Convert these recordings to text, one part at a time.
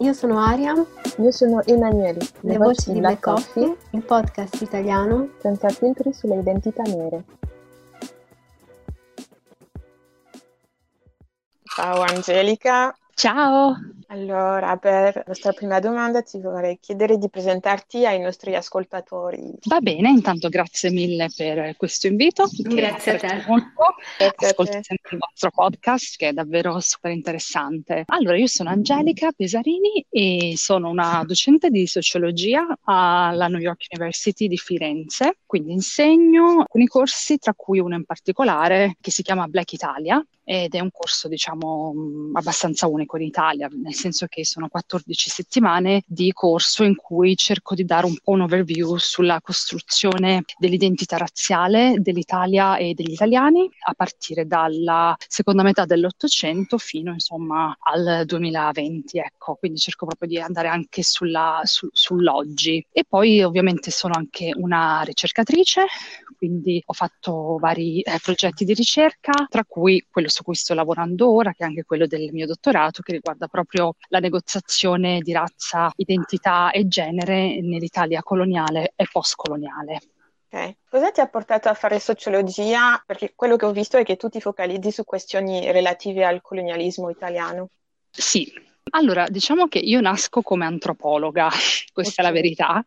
Io sono Aria. Io sono Emanuele. Le, Le voci di Black Coffee, Coffee, il podcast italiano senza filtri sulle identità nere. Ciao Angelica. Ciao! Allora, per la nostra prima domanda ti vorrei chiedere di presentarti ai nostri ascoltatori. Va bene, intanto grazie mille per questo invito. Grazie a te. Molto. Ascolto sempre il vostro podcast che è davvero super interessante. Allora, io sono Angelica Pesarini e sono una docente di sociologia alla New York University di Firenze, quindi insegno alcuni corsi, tra cui uno in particolare che si chiama Black Italia, ed è un corso diciamo abbastanza unico in Italia, nel senso che sono 14 settimane di corso in cui cerco di dare un po' un overview sulla costruzione dell'identità razziale dell'Italia e degli italiani a partire dalla seconda metà dell'Ottocento fino insomma al 2020, ecco, quindi cerco proprio di andare anche sulla, su, sull'oggi. E poi ovviamente sono anche una ricercatrice, quindi ho fatto vari eh, progetti di ricerca, tra cui quello su cui sto lavorando ora, che è anche quello del mio dottorato, che riguarda proprio la negoziazione di razza, identità e genere nell'Italia coloniale e postcoloniale. Ok, cosa ti ha portato a fare sociologia? Perché quello che ho visto è che tu ti focalizzi su questioni relative al colonialismo italiano. Sì, allora, diciamo che io nasco come antropologa, questa okay. è la verità.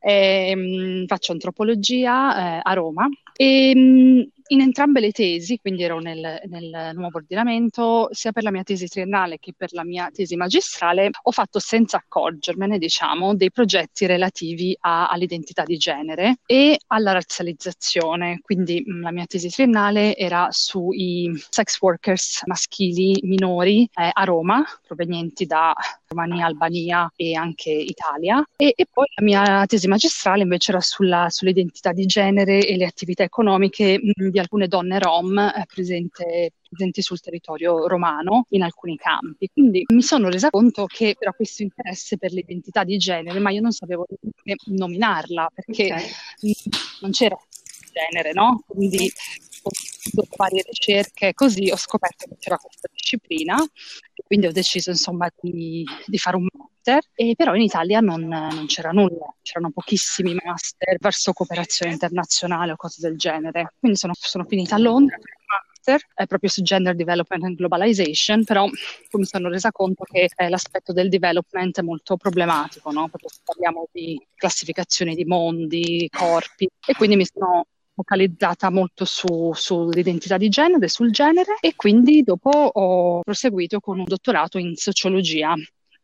e, ehm, faccio antropologia eh, a Roma e ehm, in entrambe le tesi, quindi ero nel, nel, nuovo ordinamento, sia per la mia tesi triennale che per la mia tesi magistrale, ho fatto senza accorgermene, diciamo, dei progetti relativi a, all'identità di genere e alla razzializzazione. Quindi mh, la mia tesi triennale era sui sex workers maschili minori eh, a Roma, provenienti da Romania, Albania e anche Italia. E, e poi la mia tesi magistrale invece era sulla, sull'identità di genere e le attività economiche mh, di alcune donne rom eh, presente, presenti sul territorio romano in alcuni campi. Quindi mi sono resa conto che era questo interesse per l'identità di genere, ma io non sapevo neanche nominarla perché okay. non c'era genere, no? Quindi dopo varie ricerche così ho scoperto che c'era questa disciplina e quindi ho deciso insomma di, di fare un master e però in Italia non, non, c'era nulla, c'erano pochissimi master verso cooperazione internazionale o cose del genere. Quindi sono, sono finita a Londra master eh, proprio su gender development and globalization, però mi sono resa conto che eh, l'aspetto del development è molto problematico, no? Perché parliamo di classificazione di mondi, corpi e quindi mi sono focalizzata molto su, sull'identità di genere, sul genere e quindi dopo ho proseguito con un dottorato in sociologia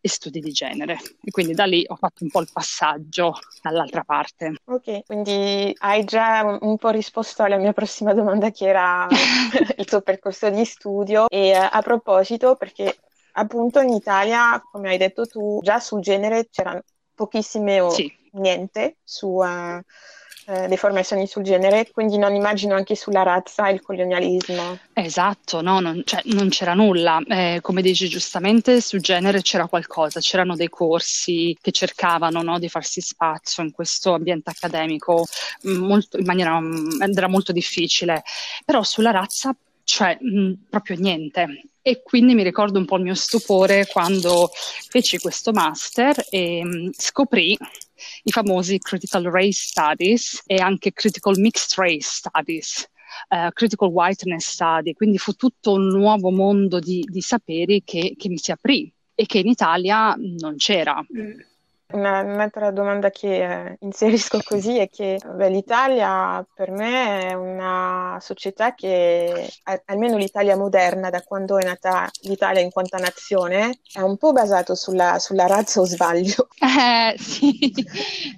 e studi di genere e quindi da lì ho fatto un po' il passaggio dall'altra parte. Ok, quindi hai già un, po' risposto alla mia prossima domanda che era il tuo percorso di studio e uh, a proposito perché appunto in Italia, come hai detto tu, già sul genere c'erano pochissime o sì. niente su... Uh, eh, le formazioni sul genere, quindi non immagino anche sulla razza e il colonialismo. Esatto, no, non, cioè, non c'era nulla. Eh, come dici giustamente, sul genere c'era qualcosa, c'erano dei corsi che cercavano no, di farsi spazio in questo ambiente accademico mm, molto, in maniera mm, era molto difficile, però sulla razza cioè mh, mm, proprio niente. E quindi mi ricordo un po' il mio stupore quando feci questo master e mh, scoprì i famosi Critical Race Studies e anche Critical Mixed Race Studies. Uh, critical Whiteness Study, quindi fu tutto un nuovo mondo di, di saperi che, che, mi si aprì e che in Italia non c'era. Mm. Una, un'altra domanda che eh, inserisco così è che beh, l'Italia per me è una società che, almeno l'Italia moderna, da quando è nata l'Italia in quanto nazione, è un po' basato sulla, sulla razza o sbaglio? Eh, sì,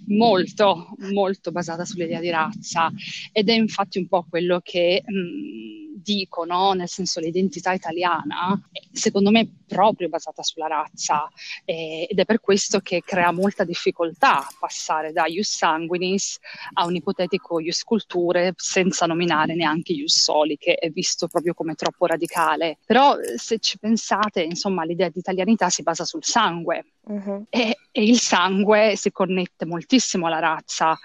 molto, molto basata sull'idea di razza ed è infatti un po' quello che... Mh, mm, dico, no? nel senso l'identità italiana, secondo me è proprio basata sulla razza eh, ed è per questo che crea molta difficoltà passare da ius sanguinis a un ipotetico ius culture senza nominare neanche ius soli, che è visto proprio come troppo radicale. Però se ci pensate, insomma, l'idea di italianità si basa sul sangue, Uh-huh. E, e, il sangue si connette moltissimo alla razza.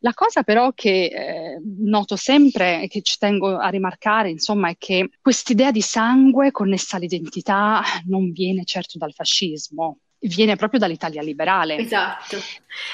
La cosa però che eh, noto sempre e che ci tengo a rimarcare, insomma, è che quest'idea di sangue connessa all'identità non viene certo dal fascismo, viene proprio dall'Italia liberale. Esatto,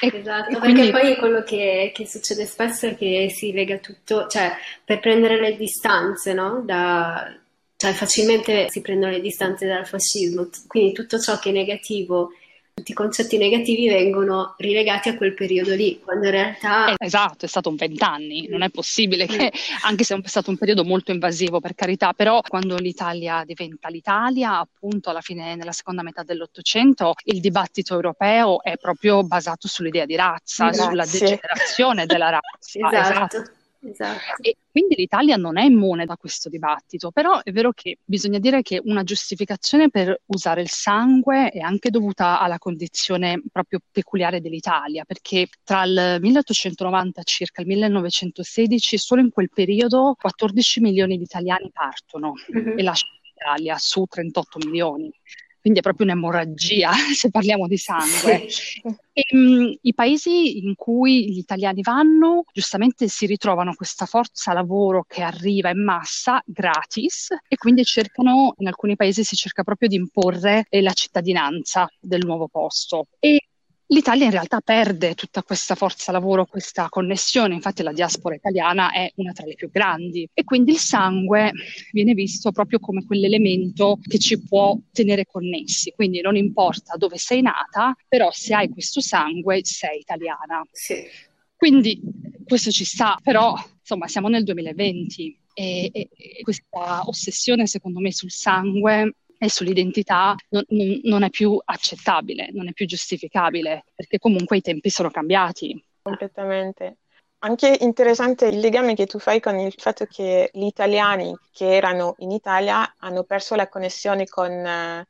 e, esatto. E perché quindi... poi quello che, che, succede spesso è che si lega tutto, cioè per prendere le distanze, no? Da, cioè facilmente si prendono le distanze dal fascismo, quindi tutto ciò che è negativo tutti i concetti negativi vengono rilegati a quel periodo lì, quando in realtà... Esatto, è stato un vent'anni, non è possibile che, anche se è stato un periodo molto invasivo per carità, però quando l'Italia diventa l'Italia, appunto alla fine, nella seconda metà dell'Ottocento, il dibattito europeo è proprio basato sull'idea di razza, Grazie. sulla degenerazione della razza. esatto. esatto. Esatto. E quindi l'Italia non è immune da questo dibattito, però è vero che bisogna dire che una giustificazione per usare il sangue è anche dovuta alla condizione proprio peculiare dell'Italia, perché tra il 1890 circa il 1916, solo in quel periodo 14 milioni di italiani partono mm-hmm. e lasciano l'Italia su 38 milioni quindi è proprio un'emorragia se parliamo di sangue. E, um, I paesi in cui gli italiani vanno giustamente si ritrovano questa forza lavoro che arriva in massa gratis e quindi cercano, in alcuni paesi si cerca proprio di imporre eh, la cittadinanza del nuovo posto. E L'Italia in realtà perde tutta questa forza lavoro, questa connessione, infatti la diaspora italiana è una tra le più grandi e quindi il sangue viene visto proprio come quell'elemento che ci può tenere connessi, quindi non importa dove sei nata, però se hai questo sangue sei italiana. Sì. Quindi questo ci sta, però insomma siamo nel 2020 e, e, e questa ossessione secondo me sul sangue e sull'identità non, non, è più accettabile, non è più giustificabile, perché comunque i tempi sono cambiati. Completamente. Anche interessante il legame che tu fai con il fatto che gli italiani che erano in Italia hanno perso la connessione con eh,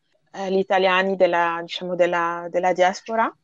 gli italiani della, diciamo, della, della diaspora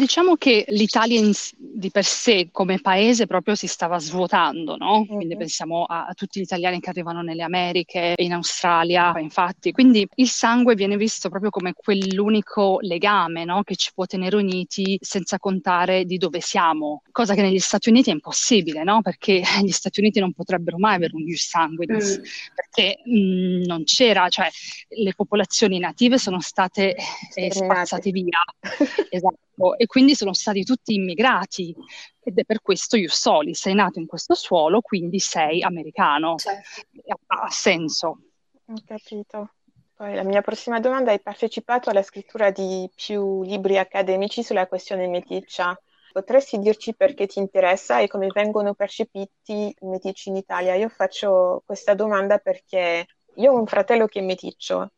Diciamo che l'Italia in, di per sé come paese proprio si stava svuotando, no? Quindi mm-hmm. pensiamo a, a, tutti gli italiani che arrivano nelle Americhe, in Australia, infatti. Quindi il sangue viene visto proprio come quell'unico legame, no? Che ci può tenere uniti senza contare di dove siamo, cosa che negli Stati Uniti è impossibile, no? Perché gli Stati Uniti non potrebbero mai avere un ius sanguinis, mm. perché mh, mm, non c'era, cioè le popolazioni native sono state eh, spazzate via. esatto e quindi sono stati tutti immigrati ed è per questo Ius Soli, sei nato in questo suolo, quindi sei americano. Certo. Ha, ha senso. Ho capito. Poi la mia prossima domanda, hai partecipato alla scrittura di più libri accademici sulla questione meticcia. Potresti dirci perché ti interessa e come vengono percepiti i meticci in Italia? Io faccio questa domanda perché io ho un fratello che è meticcio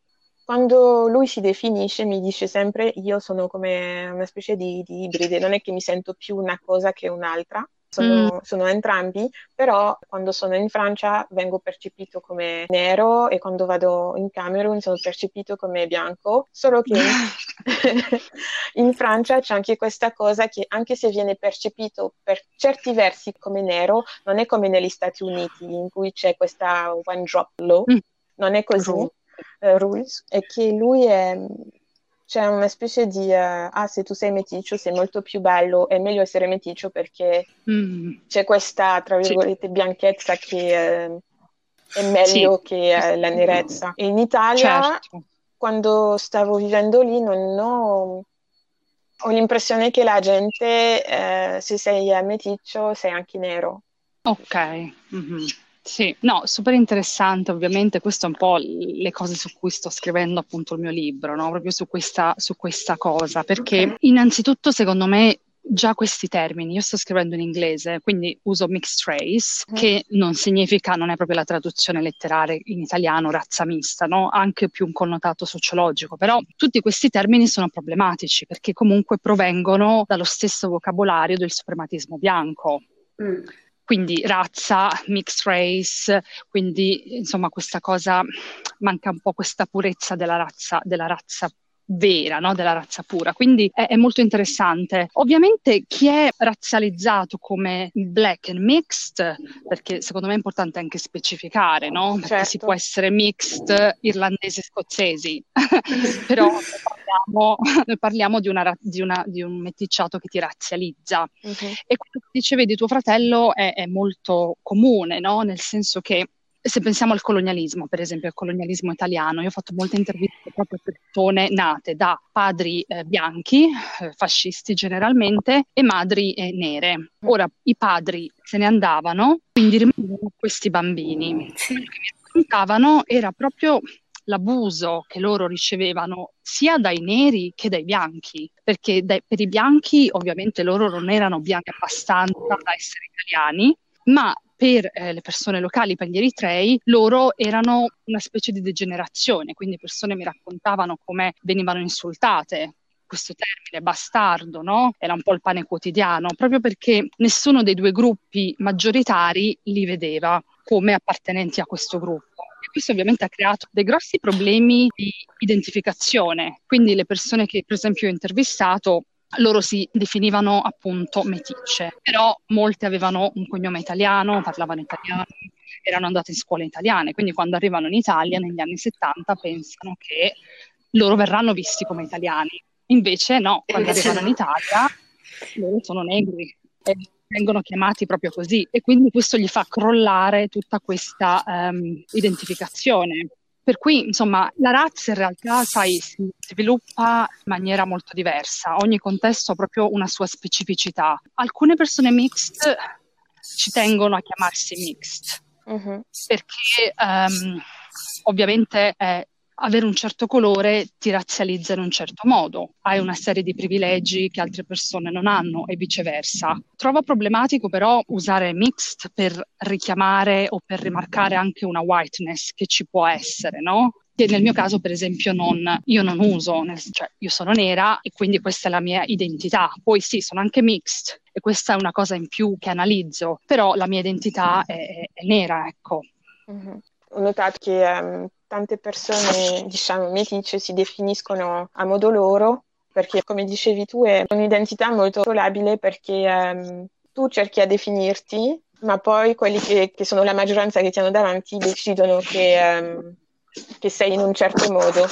quando lui si definisce mi dice sempre io sono come una specie di, di ibride, non è che mi sento più una cosa che un'altra, sono, mm. sono, entrambi, però quando sono in Francia vengo percepito come nero e quando vado in Camerun sono percepito come bianco, solo che in Francia c'è anche questa cosa che anche se viene percepito per certi versi come nero, non è come negli Stati Uniti in cui c'è questa one drop law, mm. non è così eh, Ruiz è che lui è c'è una specie di uh, ah se tu sei meticcio sei molto più bello è meglio essere meticcio perché mm. c'è questa tra virgolette sì. bianchezza che uh, è meglio sì. che uh, la nerezza in Italia certo. quando stavo vivendo lì non ho ho l'impressione che la gente se sei meticcio sei anche nero ok mm-hmm. Sì, no, super interessante, ovviamente questo è un po' le cose su cui sto scrivendo appunto il mio libro, no? Proprio su questa, su questa cosa, perché okay. innanzitutto secondo me già questi termini, io sto scrivendo in inglese, quindi uso mixed race, mm. che non significa, non è proprio la traduzione letterale in italiano, razza mista, no? anche più un connotato sociologico, però tutti questi termini sono problematici perché comunque provengono dallo stesso vocabolario del suprematismo bianco. Mm quindi razza, mixed race, quindi insomma questa cosa manca un po' questa purezza della razza, della razza vera, no? della razza pura. Quindi è, è, molto interessante. Ovviamente chi è razzializzato come black and mixed, perché secondo me è importante anche specificare, no? Perché certo. si può essere mixed irlandesi e scozzesi, però parliamo, noi parliamo di, una, di, una, di, un meticciato che ti razzializza. Uh-huh. E quello che dicevi di tuo fratello è, è molto comune, no? nel senso che se pensiamo al colonialismo, per esempio al colonialismo italiano, io ho fatto molte interviste proprio a persone nate da padri eh, bianchi, eh, fascisti generalmente, e madri eh, nere. Ora i padri se ne andavano, quindi rimanevano questi bambini. Quello che mi raccontavano era proprio l'abuso che loro ricevevano sia dai neri che dai bianchi, perché dai, per i bianchi ovviamente loro non erano bianchi abbastanza da essere italiani, ma per eh, le persone locali, per gli eritrei, loro erano una specie di degenerazione, quindi persone mi raccontavano come venivano insultate, questo termine bastardo, no? Era un po' il pane quotidiano, proprio perché nessuno dei due gruppi maggioritari li vedeva come appartenenti a questo gruppo. E questo ovviamente ha creato dei grossi problemi di identificazione. Quindi le persone che per esempio ho intervistato loro si definivano appunto meticce, però molte avevano un cognome italiano, parlavano italiano, erano andate in scuole italiane, quindi quando arrivano in Italia negli anni 70 pensano che loro verranno visti come italiani. Invece no, quando arrivano in Italia loro sono negri e vengono chiamati proprio così e quindi questo gli fa crollare tutta questa um, identificazione. Per cui, insomma, la razza in realtà, sai, si sviluppa in maniera molto diversa. Ogni contesto ha proprio una sua specificità. Alcune persone mixed ci tengono a chiamarsi mixed uh-huh. perché um, ovviamente eh, avere un certo colore ti razzializza in un certo modo, hai una serie di privilegi che altre persone non hanno e viceversa. Trovo problematico però usare mixed per richiamare o per rimarcare anche una whiteness che ci può essere, no? Che nel mio caso, per esempio, non, io non uso, nel, cioè io sono nera e quindi questa è la mia identità. Poi sì, sono anche mixed e questa è una cosa in più che analizzo, però la mia identità è, è nera, ecco. Mm-hmm. Ho notato che um, tante persone, diciamo, metice si definiscono a modo loro, perché come dicevi tu è un'identità molto labile perché um, tu cerchi a definirti, ma poi quelli che, che, sono la maggioranza che ti hanno davanti decidono che, um, che sei in un certo modo.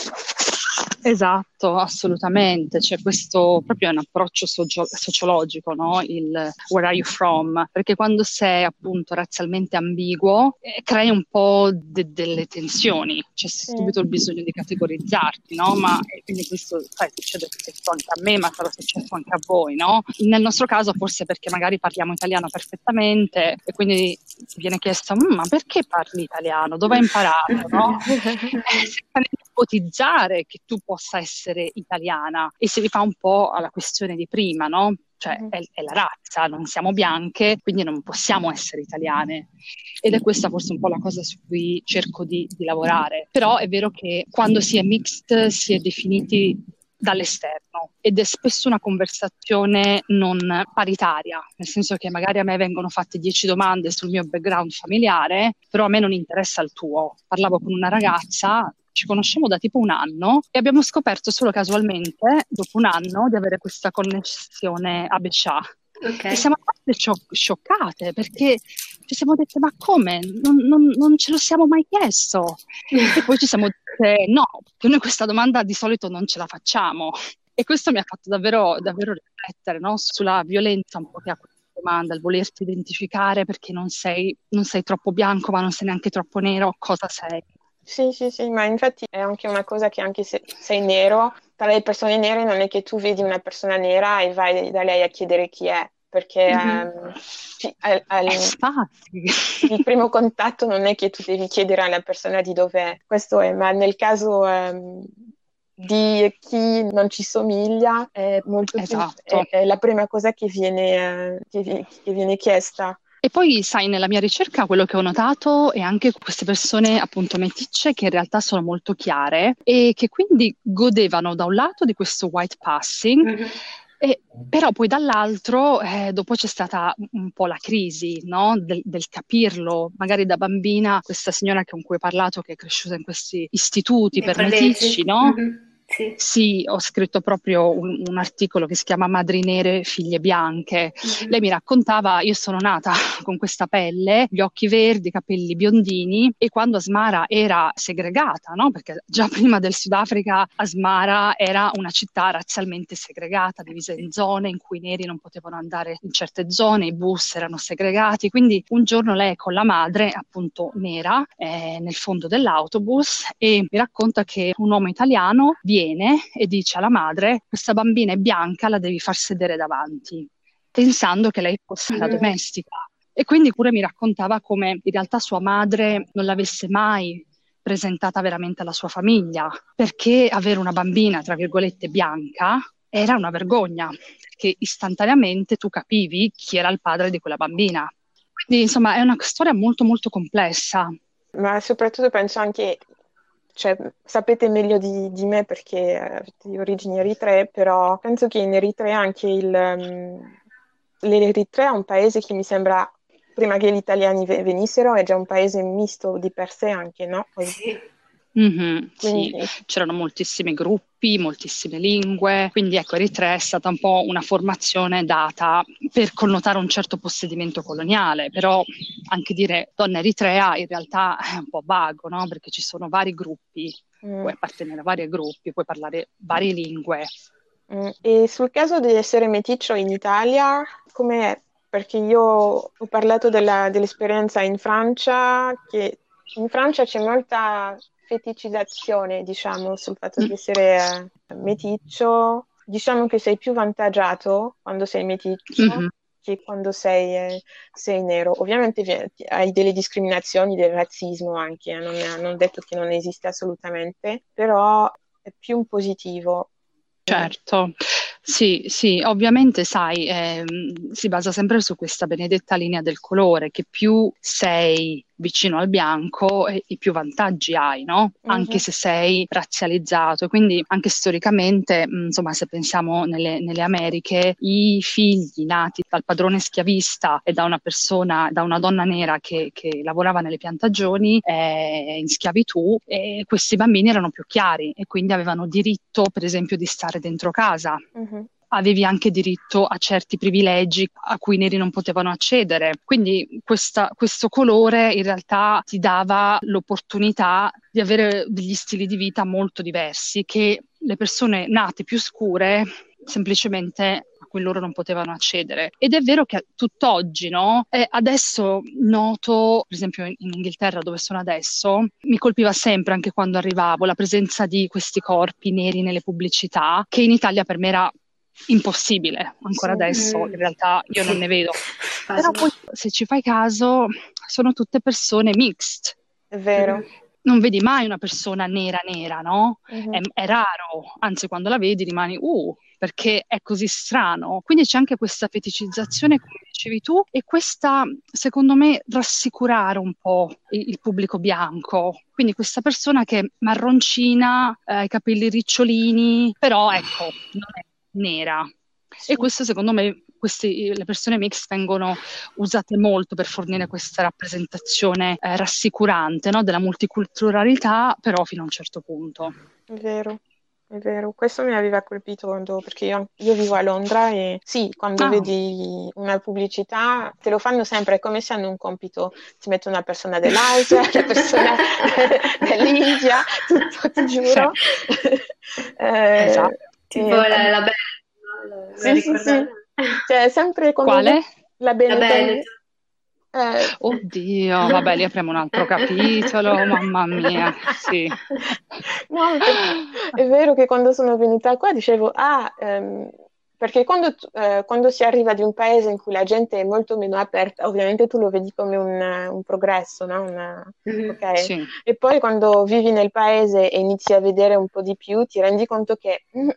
Esatto, assolutamente. C'è questo proprio un approccio socio- sociologico, no? Il where are you from? Perché quando sei appunto razzialmente ambiguo eh, crei un po' de- delle tensioni, c'è subito il bisogno di categorizzarti, no? Ma quindi questo sai, succede spesso anche a me, ma sarà successo anche a voi, no? Nel nostro caso forse perché magari parliamo italiano perfettamente e quindi ti viene chiesto ma perché parli italiano? Dove hai imparato? No? eh, ipotizzare che tu possa essere italiana e si rifà un po' alla questione di prima, no? Cioè mm-hmm. è, è, la razza, non siamo bianche, quindi non possiamo essere italiane. Ed è questa forse un po' la cosa su cui cerco di, di lavorare. Però è vero che quando si è mixed si è definiti dall'esterno ed è spesso una conversazione non paritaria, nel senso che magari a me vengono fatte dieci domande sul mio background familiare, però a me non interessa il tuo. Parlavo con una ragazza ci conosciamo da tipo un anno e abbiamo scoperto solo casualmente, dopo un anno, di avere questa connessione a Bescià. Okay. E siamo state scioccate perché ci siamo dette: Ma come? Non, non, non, ce lo siamo mai chiesto. e poi ci siamo dette: No, perché noi questa domanda di solito non ce la facciamo. E questo mi ha fatto davvero, davvero riflettere no? sulla violenza un po' che ha questa domanda, il volerti identificare perché non sei, non sei troppo bianco, ma non sei neanche troppo nero. Cosa sei? Sì, sì, sì, ma infatti è anche una cosa che anche se sei nero, tra le persone nere non è che tu vedi una persona nera e vai da lei a chiedere chi è. perché um, sì, al, al, il primo contatto non è che tu devi chiedere alla persona di dov'è, questo è, ma nel caso um, di chi non ci somiglia è molto esatto. più, è, è, la prima cosa che viene, uh, che, che viene chiesta. E poi, sai, nella mia ricerca quello che ho notato è anche queste persone appunto meticce che in realtà sono molto chiare e che quindi godevano da un lato di questo white passing. Mm-hmm. E, però poi dall'altro, eh, dopo c'è stata un po' la crisi no? del, del, capirlo. Magari da bambina, questa signora con cui ho parlato, che è cresciuta in questi istituti per meticci, no? Mm-hmm sì. sì, ho scritto proprio un, un, articolo che si chiama Madri nere, figlie bianche. Mm-hmm. Lei mi raccontava, io sono nata con questa pelle, gli occhi verdi, i capelli biondini e quando Asmara era segregata, no? perché già prima del Sudafrica Asmara era una città razzialmente segregata, divisa in zone in cui i neri non potevano andare in certe zone, i bus erano segregati, quindi un giorno lei con la madre, appunto nera, eh, nel fondo dell'autobus e mi racconta che un uomo italiano viene viene e dice alla madre questa bambina è bianca, la devi far sedere davanti, pensando che lei fosse la domestica. E quindi pure mi raccontava come in realtà sua madre non l'avesse mai presentata veramente alla sua famiglia, perché avere una bambina, tra virgolette, bianca era una vergogna, perché istantaneamente tu capivi chi era il padre di quella bambina. Quindi insomma è una storia molto molto complessa. Ma soprattutto penso anche cioè, sapete meglio di, di, me perché avete di origini eritree, però penso che in Eritrea anche il... Um, L'Eritrea è un paese che mi sembra, prima che gli italiani venissero, è già un paese misto di per sé anche, no? Sì. Mm-hmm. Sì, c'erano moltissimi gruppi, moltissime lingue, quindi ecco Eritrea è stata un po' una formazione data per connotare un certo possedimento coloniale, però anche dire donna eritrea in realtà è un po' vago, no? perché ci sono vari gruppi, mm. puoi appartenere a vari gruppi, puoi parlare varie lingue. Mm. E sul caso di essere meticcio in Italia, com'è? Perché io ho parlato della, dell'esperienza in Francia, che in Francia c'è molta feticizzazione, diciamo, sul fatto di mm. essere eh, meticcio. Diciamo che sei più vantaggiato quando sei meticcio mm-hmm. che quando sei, eh, sei, nero. Ovviamente hai delle discriminazioni, del razzismo anche, eh, non, non detto che non esiste assolutamente, però è più un positivo. Certo. Sì, sì, ovviamente sai, ehm, si basa sempre su questa benedetta linea del colore, che più sei vicino al bianco e, e più vantaggi hai, no? Uh-huh. Anche se sei razzializzato. Quindi anche storicamente, mh, insomma, se pensiamo nelle, nelle, Americhe, i figli nati dal padrone schiavista e da una persona, da una donna nera che, che lavorava nelle piantagioni eh, in schiavitù, eh, questi bambini erano più chiari e quindi avevano diritto, per esempio, di stare dentro casa. Uh-huh avevi anche diritto a certi privilegi a cui i neri non potevano accedere. Quindi questa, questo colore in realtà ti dava l'opportunità di avere degli stili di vita molto diversi che le persone nate più scure semplicemente a cui loro non potevano accedere. Ed è vero che tutt'oggi, no? Eh, adesso noto, per esempio in, in, Inghilterra dove sono adesso, mi colpiva sempre anche quando arrivavo la presenza di questi corpi neri nelle pubblicità, che in Italia per me era impossibile ancora sì. adesso, in realtà io non ne vedo. Però poi se ci fai caso sono tutte persone mixed. È vero. Non vedi mai una persona nera nera, no? Uh-huh. È, è, raro, anzi quando la vedi rimani, uh, perché è così strano. Quindi c'è anche questa feticizzazione, come dicevi tu, e questa, secondo me, rassicurare un po' il, il pubblico bianco. Quindi questa persona che è marroncina, eh, i capelli ricciolini, però ecco, non è nera. Sì. E questo secondo me questi, le persone mix vengono usate molto per fornire questa rappresentazione eh, rassicurante no? della multiculturalità, però fino a un certo punto. È vero. È vero, questo mi aveva colpito quando, perché io, io, vivo a Londra e sì, quando ah. vedi una pubblicità te lo fanno sempre, è come se hanno un compito, ti mettono una persona dell'Asia, una persona dell'India, tutto, ti giuro. eh, esatto. Tipo eh, la, la bella sì, sì, sì. Cioè, sempre Quale? La Benetton. Eh. Oddio, vabbè, lì apriamo un altro capitolo, mamma mia, sì. No, è vero che quando sono venuta qua dicevo, ah, ehm, perché quando, eh, quando, si arriva di un paese in cui la gente è molto meno aperta, ovviamente tu lo vedi come un, un progresso, no? Una, mm-hmm. okay? sì. E poi quando vivi nel paese e inizi a vedere un po' di più, ti rendi conto che mm,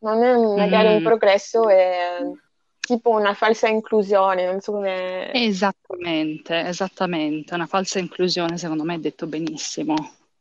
non è magari mm. un progresso, è tipo una falsa inclusione, non so come... Esattamente, esattamente, una falsa inclusione secondo me è detto benissimo.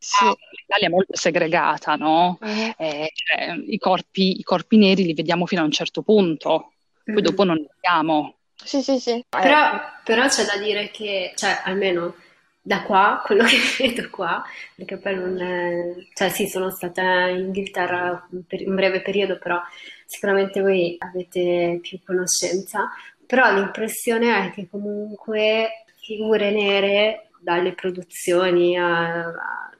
Sì. L'Italia è molto segregata, no? Uh-huh. Eh, cioè, i, corpi, i, corpi, neri li vediamo fino a un certo punto, poi uh-huh. dopo non li vediamo. Sì, sì, sì. Però, però, c'è da dire che, cioè, almeno da qua, quello che vedo qua, perché poi non è... cioè sì, sono stata in Inghilterra per un breve periodo, però sicuramente voi avete più conoscenza, però l'impressione è che comunque figure nere dalle produzioni a, a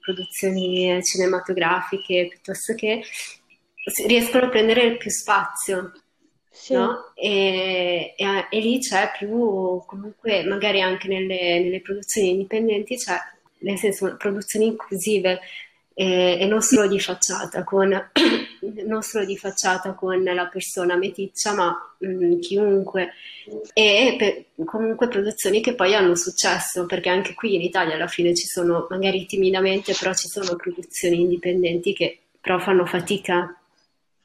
produzioni cinematografiche piuttosto che riescono a prendere più spazio. Sì. No? E, e, e, lì c'è più, comunque, magari anche nelle, nelle produzioni indipendenti, c'è nel senso produzioni inclusive e, e non solo di facciata, con non solo di facciata con la persona meticcia, ma mh, mm, chiunque. E per, comunque produzioni che poi hanno successo, perché anche qui in Italia alla fine ci sono, magari timidamente, però ci sono produzioni indipendenti che però fanno fatica.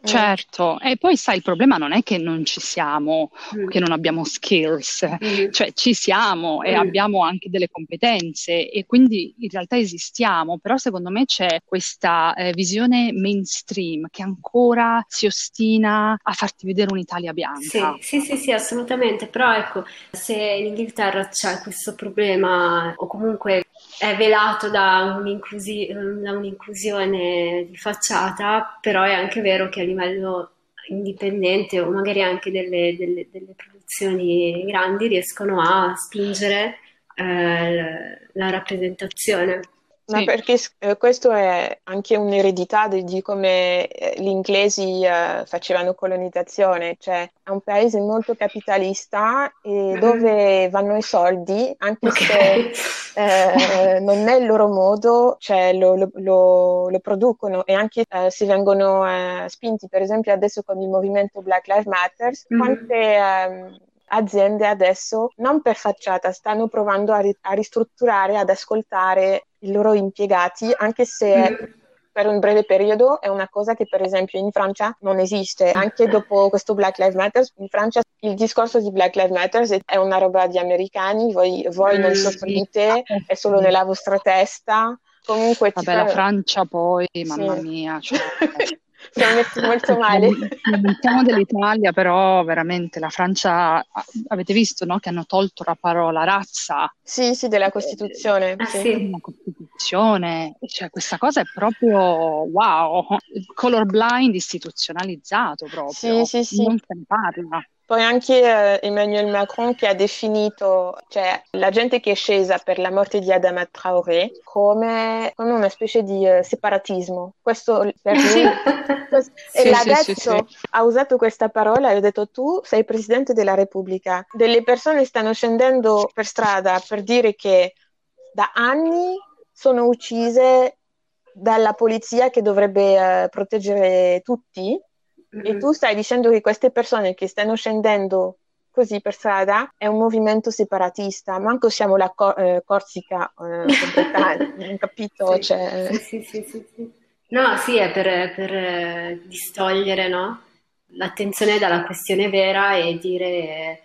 Certo, e poi sai, il problema non è che non ci siamo, mm. che non abbiamo skills, mm. cioè ci siamo e mm. abbiamo anche delle competenze e quindi in realtà esistiamo, però secondo me c'è questa eh, visione mainstream che ancora si ostina a farti vedere un'Italia bianca. Sì, sì, sì, sì assolutamente, però ecco, se in Inghilterra c'è questo problema o comunque è velato da, un'inclusi- da un'inclusione di facciata, però è anche vero che a livello indipendente o magari anche delle, delle, delle produzioni grandi riescono a spingere eh, la rappresentazione. Ma sì. perché eh, questo è anche un'eredità di, di come eh, gli inglesi eh, facevano colonizzazione, cioè è un paese molto capitalista dove vanno i soldi, anche okay. se eh, non è il loro modo, cioè lo, lo, lo, lo producono e anche eh, si vengono eh, spinti, per esempio adesso con il movimento Black Lives Matter, mm-hmm. quante ehm, aziende adesso, non per facciata, stanno provando a, ri- a ristrutturare, ad ascoltare i loro impiegati, anche se mm. per un breve periodo è una cosa che per esempio in Francia non esiste. Anche dopo questo Black Lives Matter, in Francia il discorso di Black Lives Matter è una roba di americani, voi, voi non mm, soffrite, è solo nella vostra testa. Comunque, Vabbè, la Francia poi, mamma sì. mia, cioè... siamo messi molto male. Siamo dell'Italia, però veramente la Francia, avete visto no? che hanno tolto la parola razza? Sì, sì, della Costituzione. Eh, sì. sì. Costituzione, cioè questa cosa è proprio wow, colorblind istituzionalizzato proprio, sì, sì, sì. non se ne parla. Poi anche eh, Emmanuel Macron che ha definito cioè, la gente che è scesa per la morte di Adama Traoré come, come una specie di uh, separatismo. Questo per lui. e sì, l'ha sì, detto, sì, ha usato questa parola e ha detto tu sei presidente della Repubblica. Delle persone stanno scendendo per strada per dire che da anni sono uccise dalla polizia che dovrebbe uh, proteggere tutti e tu stai dicendo che queste persone che stanno scendendo così per strada è un movimento separatista, manco siamo la Cor- eh, Corsica, eh, capito? Sì, cioè... sì, sì, No, sì, è per, per eh, distogliere no? l'attenzione dalla questione vera e dire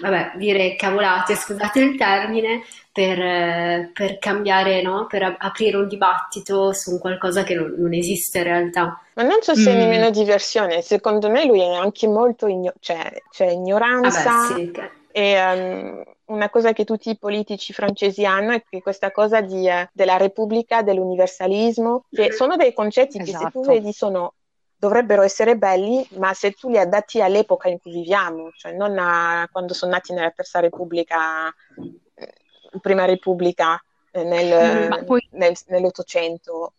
vabbè, dire cavolate, scusate il termine, per, per cambiare, no? per aprire un dibattito su un qualcosa che non, non esiste in realtà. Ma non so se mm. nemmeno diversione, secondo me lui è anche molto igno- cioè, cioè ignoranza. Sì, che... E um, una cosa che tutti i politici francesi hanno è che questa cosa di, uh, della Repubblica, dell'universalismo, che sono dei concetti esatto. che se tu esatto. vedi sono dovrebbero essere belli, ma se tu li adatti all'epoca in cui viviamo, cioè non a quando sono nati nella Terza Repubblica, eh, Prima Repubblica, eh, nel, poi... nel, nell'Ottocento.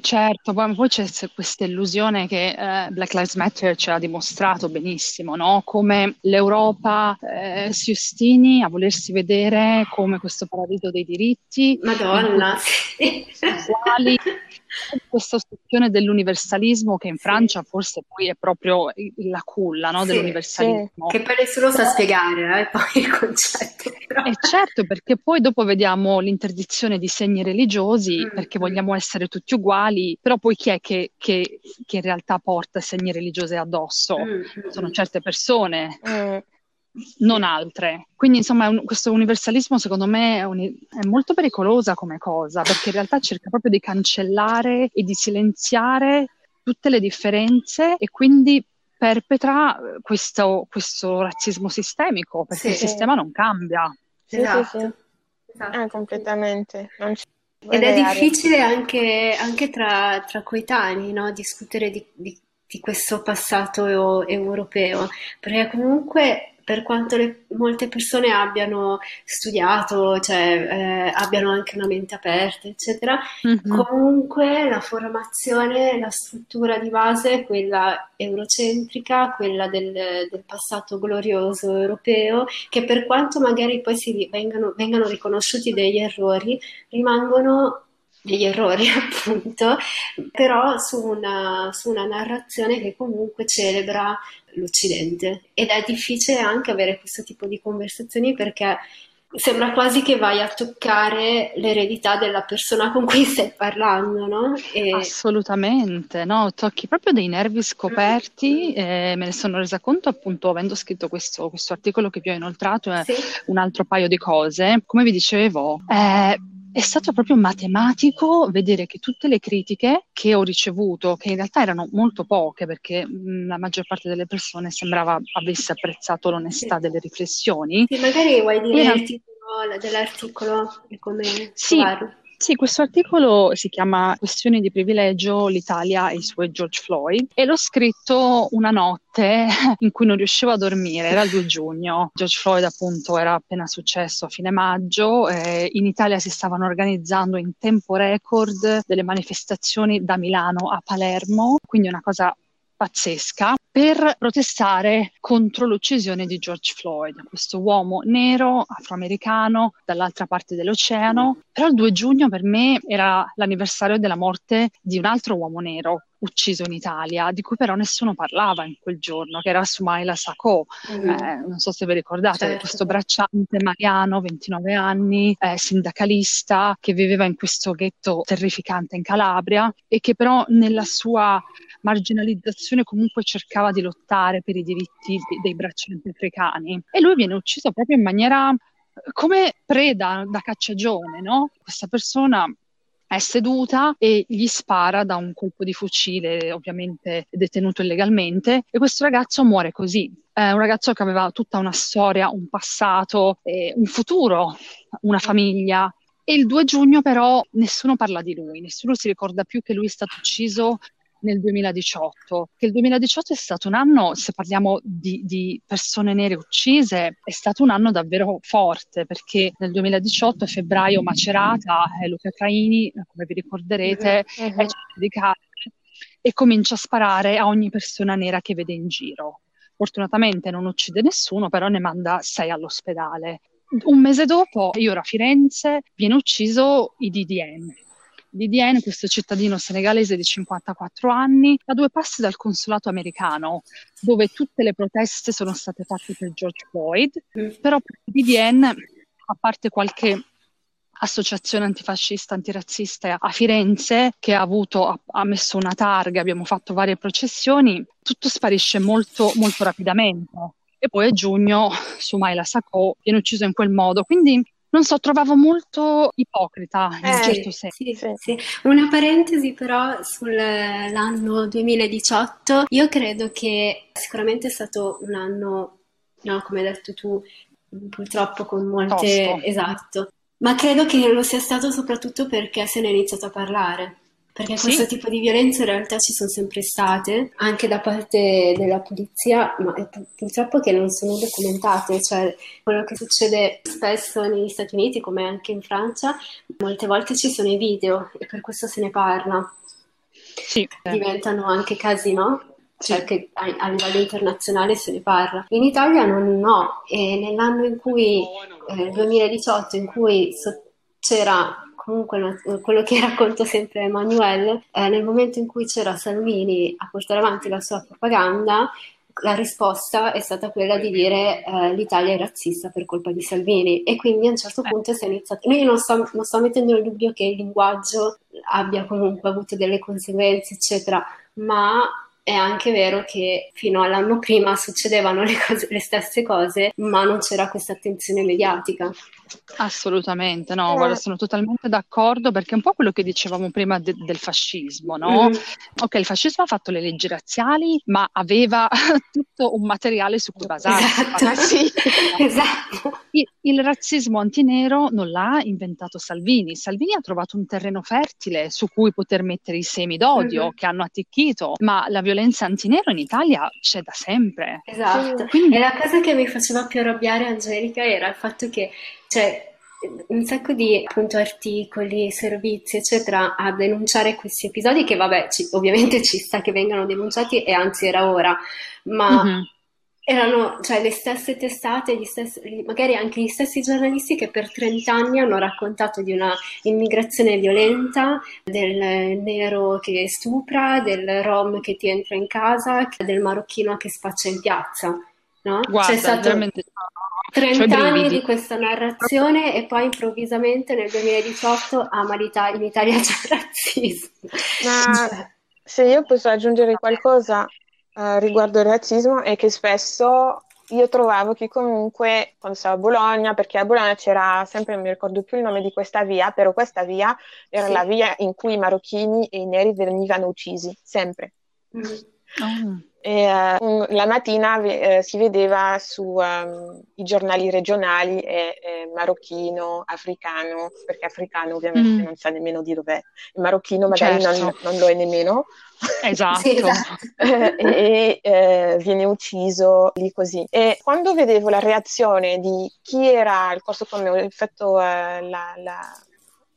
Certo, ma poi c'è questa illusione che eh, Black Lives Matter ci ha dimostrato benissimo, no? come l'Europa eh, si ostini a volersi vedere come questo paradiso dei diritti. Madonna! uguali, questa ossessione dell'universalismo che in Francia forse poi è proprio la culla no, Sì, dell'universalismo. Che poi nessuno sa spiegare, eh, poi il concetto. però. E certo, perché poi dopo vediamo l'interdizione di segni religiosi Mm, perché mm. vogliamo essere tutti uguali, però poi chi è che, che- che in realtà porta segni religiosi addosso? Mm, mm, Sono certe persone, Mm. Non altre. Quindi insomma un- questo universalismo secondo me è, un- è molto pericolosa come cosa, perché in realtà cerca proprio di cancellare e di silenziare tutte le differenze e quindi perpetra questo, questo razzismo sistemico, perché Sì. il sistema non cambia. Sì, sì, Esatto, sì. esatto, Eh, sì. completamente. Ed è difficile anche, anche tra, tra coetanei, no? Discutere di, di- di questo passato eu- europeo, perché comunque per quanto le- molte persone abbiano studiato, cioè eh, abbiano anche una mente aperta, eccetera, Mhm. comunque la formazione, la struttura di base è quella eurocentrica, quella del, del passato glorioso europeo, che per quanto magari poi si vengano, vengano riconosciuti degli errori, rimangono degli errori, appunto, però su una, su una narrazione che comunque celebra l'Occidente. Ed è difficile anche avere questo tipo di conversazioni perché sembra quasi che vai a toccare l'eredità della persona con cui stai parlando, no? E... Assolutamente, no, tocchi proprio dei nervi scoperti, eh, me ne sono resa conto appunto avendo scritto questo, questo articolo che vi ho inoltrato e Sì. un altro paio di cose. Come vi dicevo, eh, è stato proprio matematico vedere che tutte le critiche che ho ricevuto, che in realtà erano molto poche perché mh, la maggior parte delle persone sembrava avesse apprezzato l'onestà delle riflessioni, Sì, magari vuoi dire Era- il titolo dell'articolo e come Sì. Sì, questo articolo si chiama Questioni di privilegio, l'Italia e i suoi George Floyd e l'ho scritto una notte in cui non riuscivo a dormire, era il 2 giugno. George Floyd appunto era appena successo a fine maggio, eh, in Italia si stavano organizzando in tempo record delle manifestazioni da Milano a Palermo, quindi una cosa pazzesca per protestare contro l'uccisione di George Floyd, questo uomo nero afroamericano dall'altra parte dell'oceano. Però il 2 giugno per me era l'anniversario della morte di un altro uomo nero ucciso in Italia, di cui però nessuno parlava in quel giorno, che era Sumaila Sacco. Mm. Eh, non so se vi ricordate, Certo. questo bracciante mariano, 29 anni, eh, sindacalista, che viveva in questo ghetto terrificante in Calabria e che però nella sua marginalizzazione comunque cercava di lottare per i diritti de- dei braccianti africani. E lui viene ucciso proprio in maniera eh, come preda da cacciagione, no? Questa persona è seduta e gli spara da un colpo di fucile, ovviamente detenuto illegalmente, e questo ragazzo muore così. È un ragazzo che aveva tutta una storia, un passato, eh, un futuro, una famiglia. E il 2 giugno però nessuno parla di lui, nessuno si ricorda più che lui è stato ucciso nel 2018, che il 2018 è stato un anno, se parliamo di, di persone nere uccise, è stato un anno davvero forte, perché nel 2018 a febbraio Macerata e Luca Caini, come vi ricorderete, Mhm. è carne e comincia a sparare a ogni persona nera che vede in giro. Fortunatamente non uccide nessuno, però ne manda sei all'ospedale. Un mese dopo, io ero a Firenze, viene ucciso Ididien. Ididien, questo cittadino senegalese di 54 anni, a due passi dal consolato americano, dove tutte le proteste sono state fatte per George Floyd, Mm. però per Ididien, a parte qualche associazione antifascista, antirazzista a Firenze che ha avuto, ha, ha messo una targa, abbiamo fatto varie processioni, tutto sparisce molto, molto rapidamente. E poi a giugno Sumaila Sacco viene ucciso in quel modo. Quindi non so, trovavo molto ipocrita in un Eh, certo senso. Sì, Sì. sì. Una parentesi però sull'anno 2018, io credo che sicuramente è stato un anno, no, come hai detto tu, purtroppo con molte... Tosto. Esatto, ma credo che lo sia stato soprattutto perché se ne è iniziato a parlare. Perché Sì. questo tipo di violenze in realtà ci sono sempre state, anche da parte della polizia, ma purtroppo che non sono documentate, cioè quello che succede spesso negli Stati Uniti, come anche in Francia, molte volte ci sono i video e per questo se ne parla. Sì, eh, Diventano anche casi, no? Cioè che a, a livello internazionale se ne parla. In Italia non no, e nell'anno in cui, eh, 2018, in cui so- c'era comunque quello che racconto sempre Emanuele, eh, nel momento in cui c'era Salvini a portare avanti la sua propaganda, la risposta è stata quella di dire eh, l'Italia è razzista per colpa di Salvini e quindi a un certo eh. punto si è iniziato. Io non sto, non sto mettendo in dubbio che il linguaggio abbia comunque avuto delle conseguenze, eccetera, ma è anche vero che fino all'anno prima succedevano le, cose, le stesse cose, ma non c'era questa attenzione mediatica. Assolutamente, no, eh. guarda, sono totalmente d'accordo perché è un po' quello che dicevamo prima de- del fascismo, no? Mm. Ok, il fascismo ha fatto le leggi razziali, ma aveva tutto un materiale su cui basarsi. Esatto, sì. esatto. Il, il, razzismo antinero non l'ha inventato Salvini. Salvini ha trovato un terreno fertile su cui poter mettere i semi d'odio mm-hmm. che hanno attecchito, ma la violenza antinero in Italia c'è da sempre. Esatto. Quindi... E la cosa che mi faceva più arrabbiare Angelica era il fatto che cioè, un sacco di appunto, articoli, servizi, eccetera, a denunciare questi episodi che, vabbè, ci, ovviamente ci sta che vengano denunciati e anzi era ora, ma mm-hmm. erano cioè, le stesse testate, stessi, magari anche gli stessi giornalisti che per 30 anni hanno raccontato di una immigrazione violenta, del nero che stupra, del rom che ti entra in casa, del marocchino che spaccia in piazza. No? Guarda, C'è stato... veramente 30 cioè, anni di questa narrazione e poi improvvisamente nel 2018 ama l'Italia, in Italia c'è razzismo. Ma cioè. se io posso aggiungere qualcosa uh, riguardo il razzismo è che spesso io trovavo che comunque quando stavo a Bologna, perché a Bologna c'era sempre, non mi ricordo più il nome di questa via, però questa via era sì. la via in cui i marocchini e i neri venivano uccisi, sempre. Mm. Oh. E, uh, la mattina uh, si vedeva sui um, giornali regionali eh, eh, marocchino, africano, perché africano ovviamente mm. non sa nemmeno di dov'è, il marocchino magari certo. non, non, lo è nemmeno. Esatto. sì, esatto. e eh, viene ucciso lì così. E quando vedevo la reazione di chi era il corso come ho fatto eh, la, la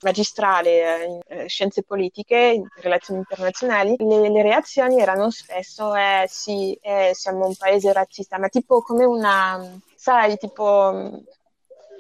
magistrale in eh, scienze politiche, in relazioni internazionali, le, le, reazioni erano spesso eh sì, eh, siamo un paese razzista, ma tipo come una, sai, tipo...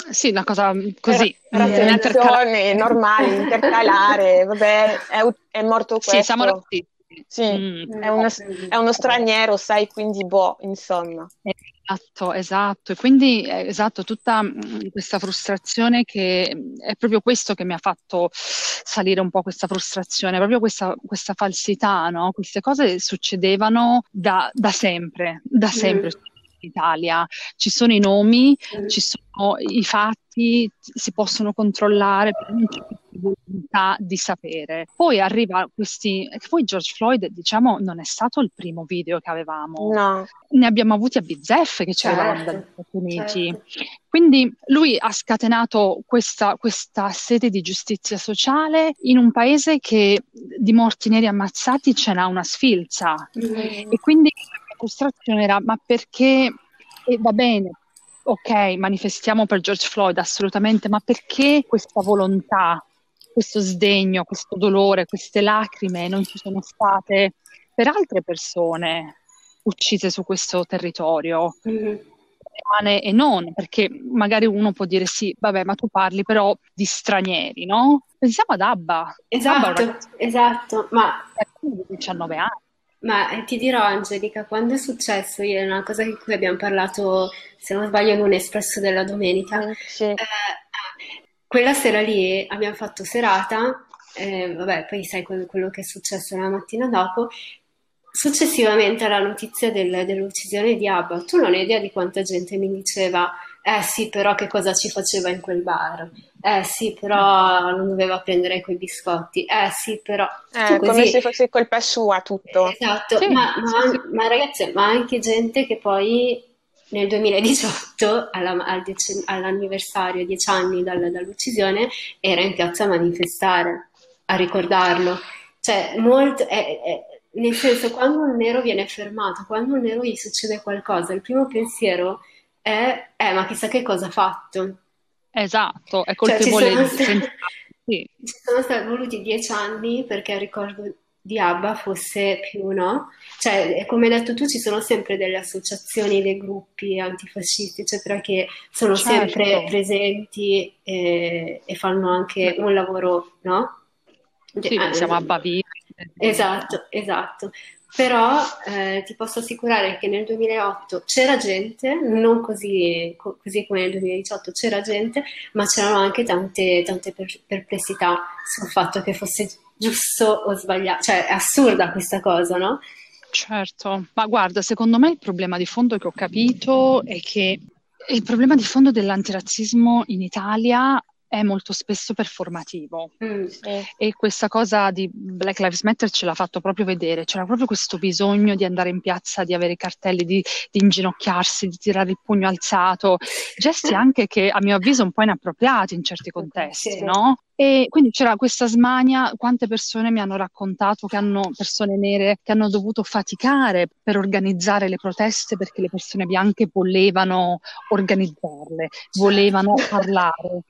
Sì, una cosa così. Razionazione normale, intercalare, vabbè, è, è morto questo. Sì, siamo razzisti. Sì, mm. è, uno, è, uno, straniero, sai, quindi boh, insomma. Esatto, esatto. E quindi, eh, esatto, tutta mm, questa frustrazione che mm, è proprio questo che mi ha fatto salire un po' questa frustrazione, proprio questa, questa falsità, no? Queste cose succedevano da, da sempre, da sempre. Mm in Italia. Ci sono i nomi, mm. ci sono i fatti, si possono controllare, c'è volontà di sapere. Poi arriva questi, poi George Floyd, diciamo, non è stato il primo video che avevamo. No. Ne abbiamo avuti a bizzeffe che ci certo, arrivavano dagli Stati Uniti. Certo. Quindi lui ha scatenato questa, questa sete di giustizia sociale in un paese che di morti neri ammazzati ce n'ha una sfilza. Mm. E quindi frustrazione era ma perché e va bene, ok, manifestiamo per George Floyd assolutamente, ma perché questa volontà, questo sdegno, questo dolore, queste lacrime non ci sono state per altre persone uccise su questo territorio? Mm-hmm e non, perché magari uno può dire sì, vabbè, ma tu parli però di stranieri, no? Pensiamo ad Abba. Esatto, Abba esatto, ma... 19 anni. Ma eh, ti dirò, Angelica, quando è successo, io, è una cosa di cui abbiamo parlato, se non sbaglio, in un espresso della domenica. Mm, sì. eh, quella sera lì abbiamo fatto serata, eh, vabbè, poi sai quello, quello, che è successo la mattina dopo. Successivamente alla notizia del, dell'uccisione di Abba, tu non hai idea di quanta gente mi diceva eh sì, però che cosa ci faceva in quel bar? Eh sì, però non doveva prendere quei biscotti. Eh sì, però... Eh, così... Come se fosse colpa sua tutto. Esatto, sì, ma, sì, ma, ma, ragazzi, ma anche gente che poi nel 2018, alla, al dec- all'anniversario, dieci anni dal, dall'uccisione, era in piazza a manifestare, a ricordarlo. Cioè, molto... È, è, nel senso, quando un nero viene fermato, quando un nero gli succede qualcosa, il primo pensiero è, eh, ma chissà che cosa ha fatto. Esatto, è colpevole. Cioè, ci, sono stati, sì. ci sono stati voluti dieci anni perché ricordo di ABBA fosse più, no? Cioè, come hai detto tu, ci sono sempre delle associazioni, dei gruppi antifascisti, eccetera, che sono Certo. sempre presenti e, e fanno anche un lavoro, no? Sì, Eh, siamo a Baviera. Esatto, esatto. Però eh, ti posso assicurare che nel 2008 c'era gente, non così, co- così come nel 2018 c'era gente, ma c'erano anche tante, tante per- perplessità sul fatto che fosse giusto o sbagliato. Cioè, è assurda questa cosa, no? Certo, ma guarda, secondo me il problema di fondo che ho capito è che il problema di fondo dell'antirazzismo in Italia è molto spesso performativo Mm, e questa cosa di Black Lives Matter ce l'ha fatto proprio vedere, c'era proprio questo bisogno di andare in piazza, di avere i cartelli, di, di inginocchiarsi, di tirare il pugno alzato, gesti anche che a mio avviso un po' inappropriati in certi contesti, Sì. no? E quindi c'era questa smania, quante persone mi hanno raccontato che hanno persone nere che hanno dovuto faticare per organizzare le proteste perché le persone bianche volevano organizzarle, volevano parlare.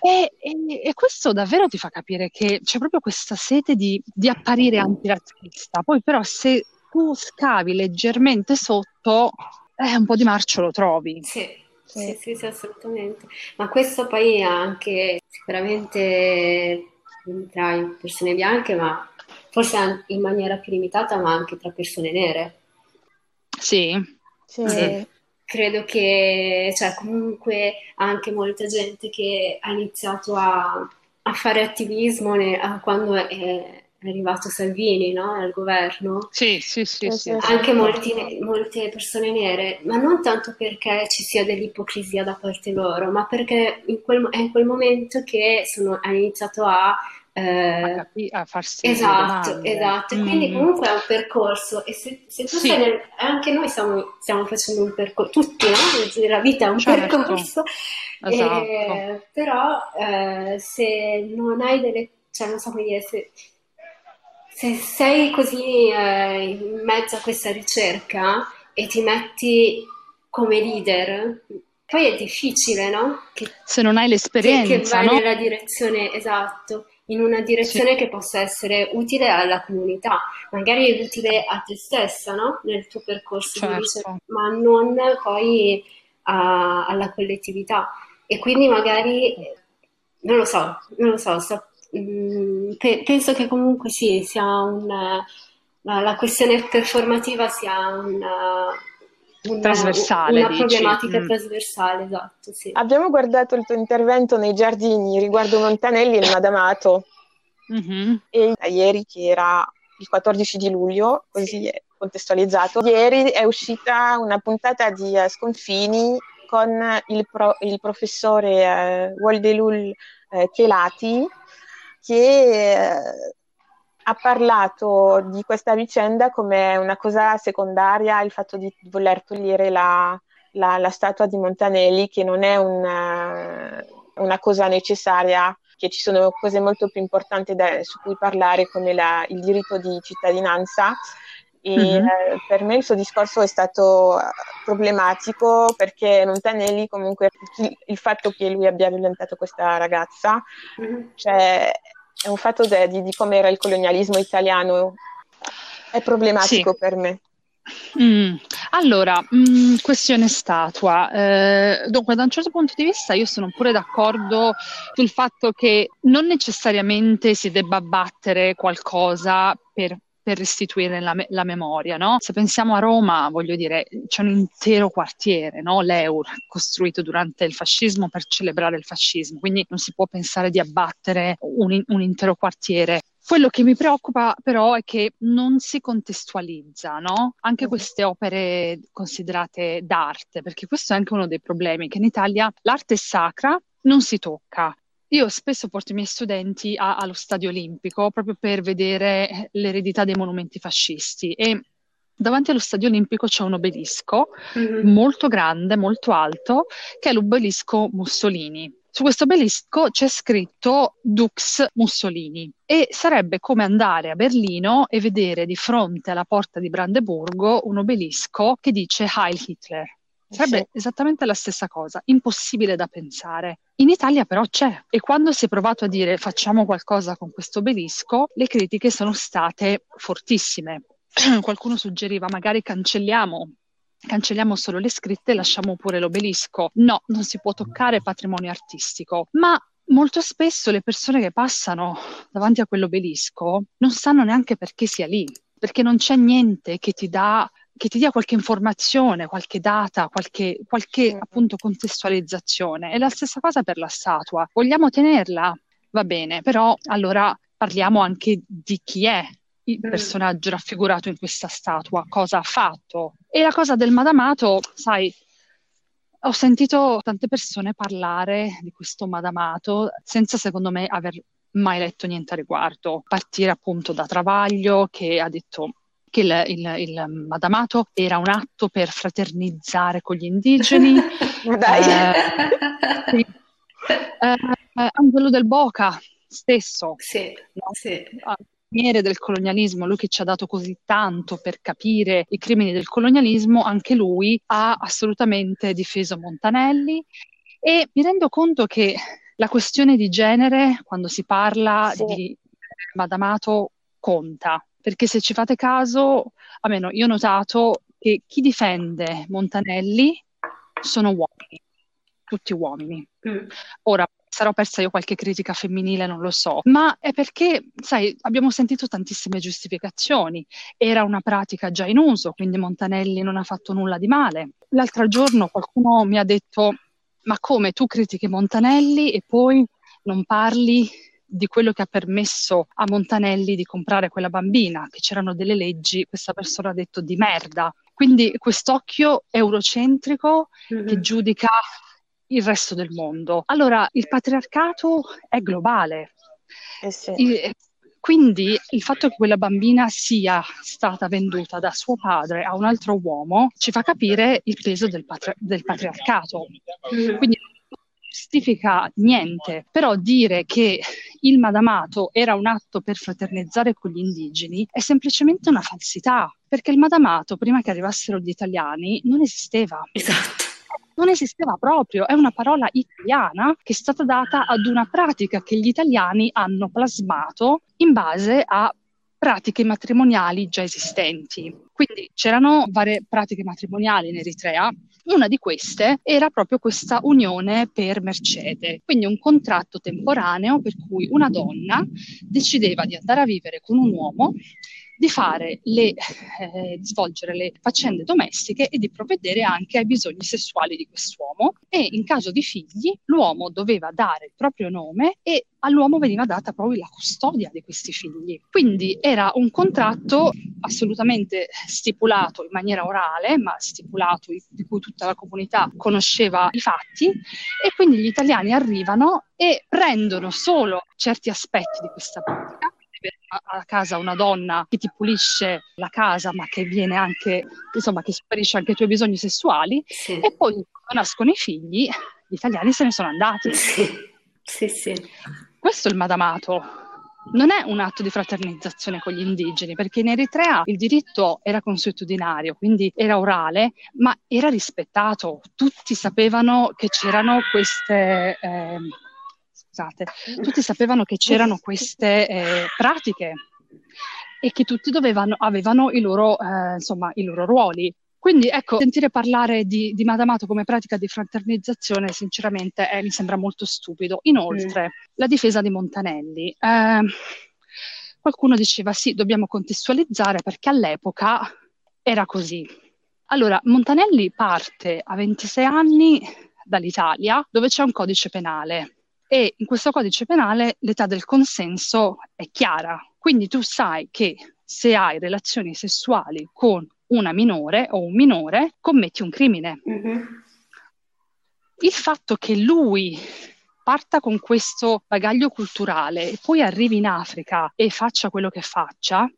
E, e- e questo davvero ti fa capire che c'è proprio questa sete di, di apparire antirazzista. Poi però se tu scavi leggermente sotto, eh, un po' di marcio lo trovi. Sì, sì, sì, sì, assolutamente. Ma questo poi ha anche sicuramente tra persone bianche, ma forse in maniera più limitata, ma anche tra persone nere. Sì, Sì. Sì. Credo che, cioè, comunque anche molta gente che ha iniziato a, a fare attivismo ne- a- quando è, è arrivato Salvini, no? Al governo. sì, sì, sì, Sì, Anche molti molte persone nere, ma non tanto perché ci sia dell'ipocrisia da parte loro, ma perché in quel, è in quel momento che sono, hanno iniziato a... A, eh, capi- a farsi esatto, esatto. E quindi Mm. comunque è un percorso e se, se tu Sì. sei nel... Anche noi stiamo, stiamo facendo un percorso, tutti, no? La vita è un Certo. percorso, Esatto. eh, però eh, se non hai delle... cioè non so come dire, se, se sei così eh, in mezzo a questa ricerca e ti metti come leader, poi è difficile, no? Che, Se non hai che, che l'esperienza, vai no? nella direzione, esatto, in una direzione che possa essere utile alla comunità, magari utile a te stessa, no? Nel tuo percorso di Certo. ricerca, ma non poi a- alla collettività. E quindi magari, non lo so, non lo so, sto- mm, pe- penso che comunque sì, sia un, la, la questione performativa sia una, una- Trasversale, una dici? problemática Mm. trasversale, esatto, sì. Abbiamo guardato il tuo intervento nei giardini riguardo Montanelli e il Madamato Mhm. e ieri che era il 14 di luglio, così è contestualizzato, ieri è uscita una puntata di eh, Sconfini con il, pro- il professore eh, Woldelul eh, Chelati che ha parlato di questa vicenda come una cosa secondaria, il fatto di voler togliere la, la- la statua di Montanelli, che non è una, una cosa necessaria, che ci sono cose molto più importanti da- su cui parlare, come la- il diritto di cittadinanza. E Mhm. eh, per me il suo discorso è stato eh, problematico perché Montanelli, comunque, il, il fatto che lui abbia violentato questa ragazza, Mhm. cioè, è un fatto de- di, di come era il colonialismo italiano, è problematico Sì. per me. Mm. Allora, mm, questione statua. Eh, dunque, da un certo punto di vista io sono pure d'accordo sul fatto che non necessariamente si debba abbattere qualcosa per, per restituire la, me- la memoria, no? Se pensiamo a Roma, voglio dire, c'è un intero quartiere, no? L'Eur, costruito durante il fascismo per celebrare il fascismo, quindi non si può pensare di abbattere un, un intero quartiere. Quello che mi preoccupa però è che non si contestualizza, no? Anche Mhm. queste opere considerate d'arte, perché questo è anche uno dei problemi, che in Italia l'arte è sacra, non si tocca. Io spesso porto i miei studenti a- allo Stadio Olimpico proprio per vedere l'eredità dei monumenti fascisti e davanti allo Stadio Olimpico c'è un obelisco Mhm. molto grande, molto alto, che è l'obelisco Mussolini. Su questo obelisco c'è scritto Dux Mussolini e sarebbe come andare a Berlino e vedere di fronte alla porta di Brandeburgo un obelisco che dice Heil Hitler. Sarebbe sì. esattamente la stessa cosa, impossibile da pensare. In Italia però c'è e quando si è provato a dire facciamo qualcosa con questo obelisco, le critiche sono state fortissime. Qualcuno suggeriva magari cancelliamo cancelliamo solo le scritte e lasciamo pure l'obelisco. No, non si può toccare patrimonio artistico, ma molto spesso le persone che passano davanti a quell'obelisco non sanno neanche perché sia lì, perché non c'è niente che ti dà che ti dia qualche informazione, qualche data, qualche, qualche appunto contestualizzazione. È la stessa cosa per la statua. Vogliamo tenerla? Va bene, però allora parliamo anche di chi è il personaggio raffigurato in questa statua, cosa ha fatto. E la cosa del Madamato, sai, ho sentito tante persone parlare di questo Madamato senza, secondo me, aver mai letto niente a riguardo. Partire appunto da Travaglio che ha detto che il, il, il, Madamato era un atto per fraternizzare con gli indigeni. Dai. Eh, eh, Angelo del Boca stesso. Sì, no? sì. Pioniere del colonialismo, lui che ci ha dato così tanto per capire i crimini del colonialismo, anche lui ha assolutamente difeso Montanelli e mi rendo conto che la questione di genere, quando si parla sì. di Madamato, conta perché se ci fate caso, almeno io ho notato che chi difende Montanelli sono uomini, tutti uomini. Mm. Ora, sarò persa io qualche critica femminile, non lo so, ma è perché, sai, abbiamo sentito tantissime giustificazioni. Era una pratica già in uso, quindi Montanelli non ha fatto nulla di male. L'altro giorno qualcuno mi ha detto, ma come tu critichi Montanelli e poi non parli di quello che ha permesso a Montanelli di comprare quella bambina, che c'erano delle leggi, questa persona ha detto di merda. Quindi quest'occhio eurocentrico mm-hmm. che giudica il resto del mondo. Allora, il patriarcato è globale. Eh sì. il, quindi il fatto che quella bambina sia stata venduta da suo padre a un altro uomo ci fa capire il peso del, patri- del patriarcato. Mm-hmm. Quindi giustifica niente, però dire che il Madamato era un atto per fraternizzare con gli indigeni è semplicemente una falsità, perché il Madamato, prima che arrivassero gli italiani, non esisteva. Esatto. Non esisteva proprio, è una parola italiana che è stata data ad una pratica che gli italiani hanno plasmato in base a pratiche matrimoniali già esistenti. Quindi c'erano varie pratiche matrimoniali in Eritrea. Una di queste era proprio questa unione per mercede, quindi un contratto temporaneo per cui una donna decideva di andare a vivere con un uomo di fare le, eh, di svolgere le faccende domestiche e di provvedere anche ai bisogni sessuali di quest'uomo e in caso di figli l'uomo doveva dare il proprio nome e all'uomo veniva data proprio la custodia di questi figli. Quindi era un contratto assolutamente stipulato in maniera orale, ma stipulato di cui tutta la comunità conosceva i fatti e quindi gli italiani arrivano e prendono solo certi aspetti di questa pratica a casa una donna che ti pulisce la casa, ma che viene anche, insomma, che sparisce anche i tuoi bisogni sessuali, sì. e poi quando nascono i figli, gli italiani se ne sono andati. Sì, sì, sì. Questo è il madamato. Non è un atto di fraternizzazione con gli indigeni, perché in Eritrea il diritto era consuetudinario, quindi era orale, ma era rispettato. Tutti sapevano che c'erano queste, eh, scusate, tutti sapevano che c'erano queste eh, pratiche e che tutti dovevano, avevano i loro, eh, insomma, i loro ruoli. Quindi ecco, sentire parlare di, di Madamato come pratica di fraternizzazione sinceramente eh, mi sembra molto stupido. Inoltre, mm. la difesa di Montanelli. Eh, qualcuno diceva sì, dobbiamo contestualizzare perché all'epoca era così. Allora, Montanelli parte a 26 anni dall'Italia dove c'è un codice penale e in questo codice penale l'età del consenso è chiara, quindi tu sai che se hai relazioni sessuali con una minore o un minore commetti un crimine. Mm-hmm. Il fatto che lui parta con questo bagaglio culturale e poi arrivi in Africa e faccia quello che faccia,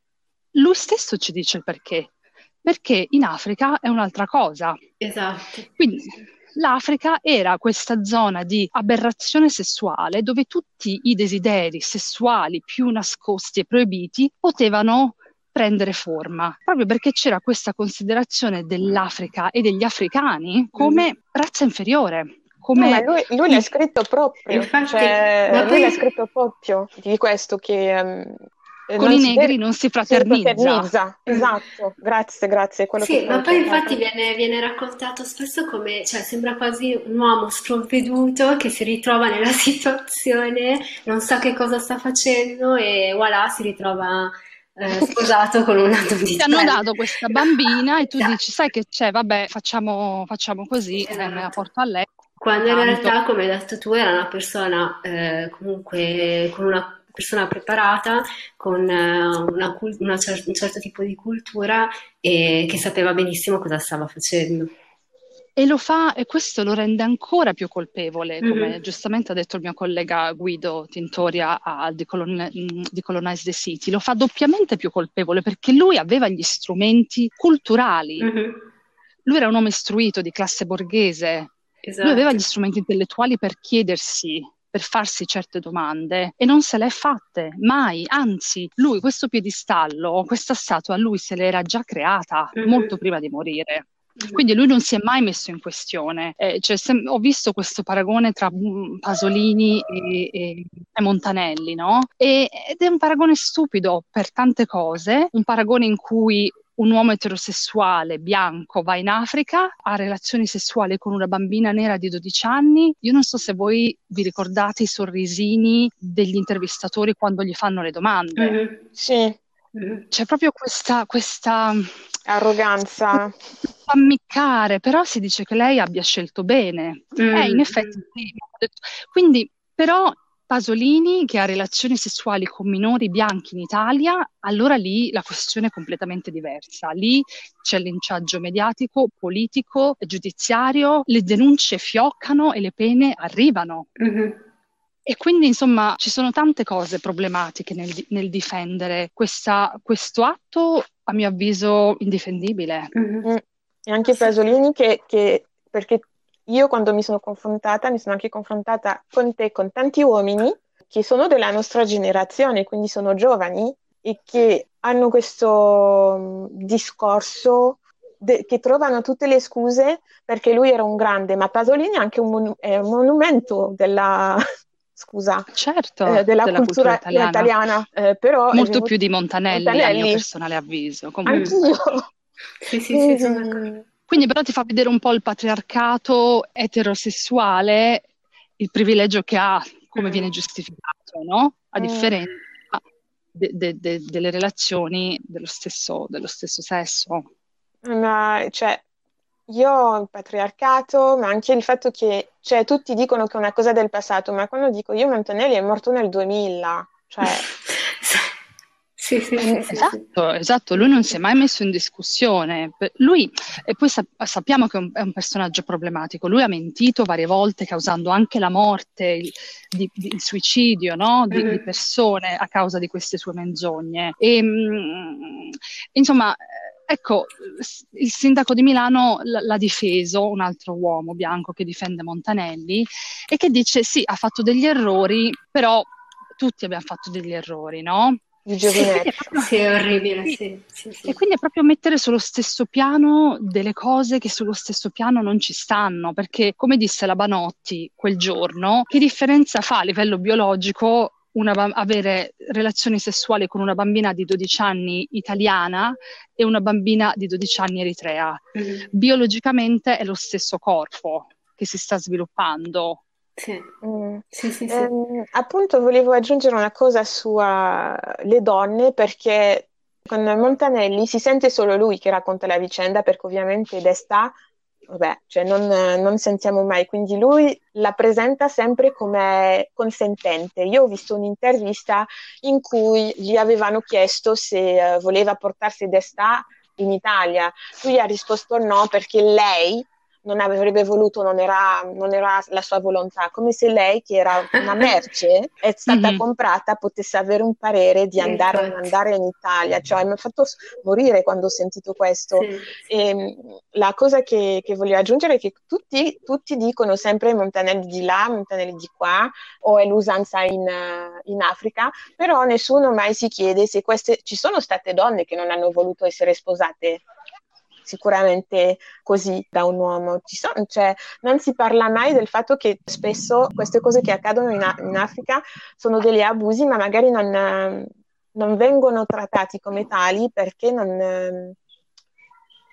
lui stesso ci dice il perché. Perché in Africa è un'altra cosa. Esatto. Quindi l'Africa era questa zona di aberrazione sessuale dove tutti i desideri sessuali più nascosti e proibiti potevano prendere forma, proprio perché c'era questa considerazione dell'Africa e degli africani come mm-hmm. razza inferiore. Come... No, lui, lui l'ha scritto proprio, Infatti, cioè, lui poi... l'ha scritto proprio di questo che um, con i negri non si fraternizza. Si fraternizza. Esatto, grazie, grazie. sì, ma poi infatti viene, viene, raccontato spesso come, cioè sembra quasi un uomo sprovveduto che si ritrova nella situazione, non sa che cosa sta facendo e voilà, si ritrova eh, sposato con una donnina. Ti hanno dato questa bambina e tu esatto. dici, sai che c'è, vabbè, facciamo, facciamo così, esatto. eh, me la porto a lei. Quando in realtà, come hai detto tu, era una persona eh, comunque con una persona preparata, con eh, una, una un certo tipo di cultura e che sapeva benissimo cosa stava facendo. E lo fa, e questo lo rende ancora più colpevole, come mm-hmm. giustamente ha detto il mio collega Guido Tintoria a Decolon- Decolonize the City, lo fa doppiamente più colpevole perché lui aveva gli strumenti culturali. Mm-hmm. Lui era un uomo istruito di classe borghese, esatto. lui aveva gli strumenti intellettuali per chiedersi per farsi certe domande e non se le è fatte mai, anzi lui questo piedistallo, questa statua lui se l'era già creata mm-hmm. molto prima di morire. Quindi lui non si è mai messo in questione. Eh, cioè, se, ho visto questo paragone tra mm, Pasolini e, e, e Montanelli, no? E, ed è un paragone stupido per tante cose, un paragone in cui un uomo eterosessuale bianco va in Africa, ha relazioni sessuali con una bambina nera di 12 anni. Io non so se voi vi ricordate i sorrisini degli intervistatori quando gli fanno le domande. Mm-hmm. Sì. C'è proprio questa, questa arroganza. Ammiccare, però si dice che lei abbia scelto bene. Mm. Eh, in effetti sì. Quindi, però Pasolini che ha relazioni sessuali con minori bianchi in Italia, allora lì la questione è completamente diversa. Lì c'è linciaggio mediatico, politico, giudiziario, le denunce fioccano e le pene arrivano. Mm-hmm. E quindi, insomma, ci sono tante cose problematiche nel, nel difendere questa, questo atto, a mio avviso, indifendibile. Mm-hmm. E anche Pasolini che, che perché io quando mi sono confrontata, mi sono anche confrontata con te, con tanti uomini che sono della nostra generazione, quindi sono giovani e che hanno questo mm, discorso de- che trovano tutte le scuse perché lui era un grande, ma Pasolini è anche un, mon- è un monumento della, scusa, certo, eh, della, della, cultura, cultura italiana, italiana eh, però molto più di Montanelli, Montanelli, a mio personale avviso. Comunque. Anch'io. sì, sì, sì, sono quindi però ti fa vedere un po' il patriarcato eterosessuale, il privilegio che ha, come mm. viene giustificato, no? A mm. differenza de, de, de, delle relazioni dello stesso, dello stesso sesso. Ma, cioè, io il patriarcato, ma anche il fatto che, cioè, tutti dicono che è una cosa del passato, ma quando dico io Antonelli è morto nel 2000, cioè... Sì, sì, sì, esatto, esatto, lui non si è mai messo in discussione. Lui, e poi sap- sappiamo che è un, è un, personaggio problematico, lui ha mentito varie volte causando anche la morte, il, di, di, il suicidio no? di, mm-hmm. di, persone a causa di queste sue menzogne. E, mh, mm, insomma, ecco, il sindaco di Milano l- l'ha difeso, un altro uomo bianco che difende Montanelli, e che dice sì, ha fatto degli errori, però tutti abbiamo fatto degli errori, no? Di giovinetto. Sì, sì, è orribile, sì, sì, E quindi è proprio mettere sullo stesso piano delle cose che sullo stesso piano non ci stanno, perché come disse la Banotti quel giorno, che differenza fa a livello biologico una, avere relazioni sessuali con una bambina di 12 anni italiana e una bambina di 12 anni eritrea? Mm. Biologicamente è lo stesso corpo che si sta sviluppando, sì. Mm. Sì, sì, sì. Ehm, appunto volevo aggiungere una cosa sulle donne perché con Montanelli si sente solo lui che racconta la vicenda perché ovviamente Destà, vabbè, cioè non, non sentiamo mai, quindi lui la presenta sempre come consentente. Io ho visto un'intervista in cui gli avevano chiesto se uh, voleva portarsi Destà in Italia. Lui ha risposto no perché lei non avrebbe voluto, non era, non era, la sua volontà, come se lei, che era una merce, è stata mm-hmm. comprata, potesse avere un parere di andare, andare in Italia. Cioè, mi ha fatto morire quando ho sentito questo. Sì. E, ehm, la cosa che, che, voglio aggiungere è che tutti, tutti dicono sempre Montanelli di là, Montanelli di qua, o è l'usanza in, in Africa, però nessuno mai si chiede se queste, ci sono state donne che non hanno voluto essere sposate sicuramente così da un uomo. Sono, cioè, non si parla mai del fatto che spesso queste cose che accadono in, in Africa sono degli abusi, ma magari non, non vengono trattati come tali perché non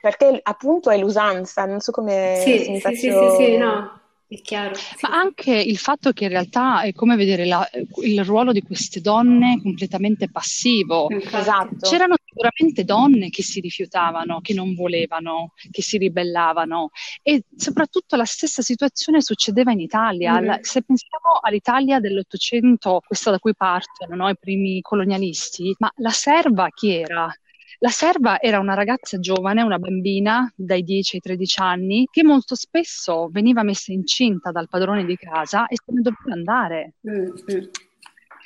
perché appunto è l'usanza, non so come sì, sì, faccio... sì, sì, sì, no, è chiaro. Sì. Ma anche il fatto che in realtà è come vedere la, il ruolo di queste donne completamente passivo. Esatto. C'erano sicuramente donne che si rifiutavano, che non volevano, che si ribellavano e soprattutto la stessa situazione succedeva in Italia. Mm. Se pensiamo all'Italia dell'Ottocento, questa da cui partono no, i primi colonialisti, ma la serva chi era? La serva era una ragazza giovane, una bambina dai 10 ai 13 anni, che molto spesso veniva messa incinta dal padrone di casa e se ne doveva andare. Mm-hmm.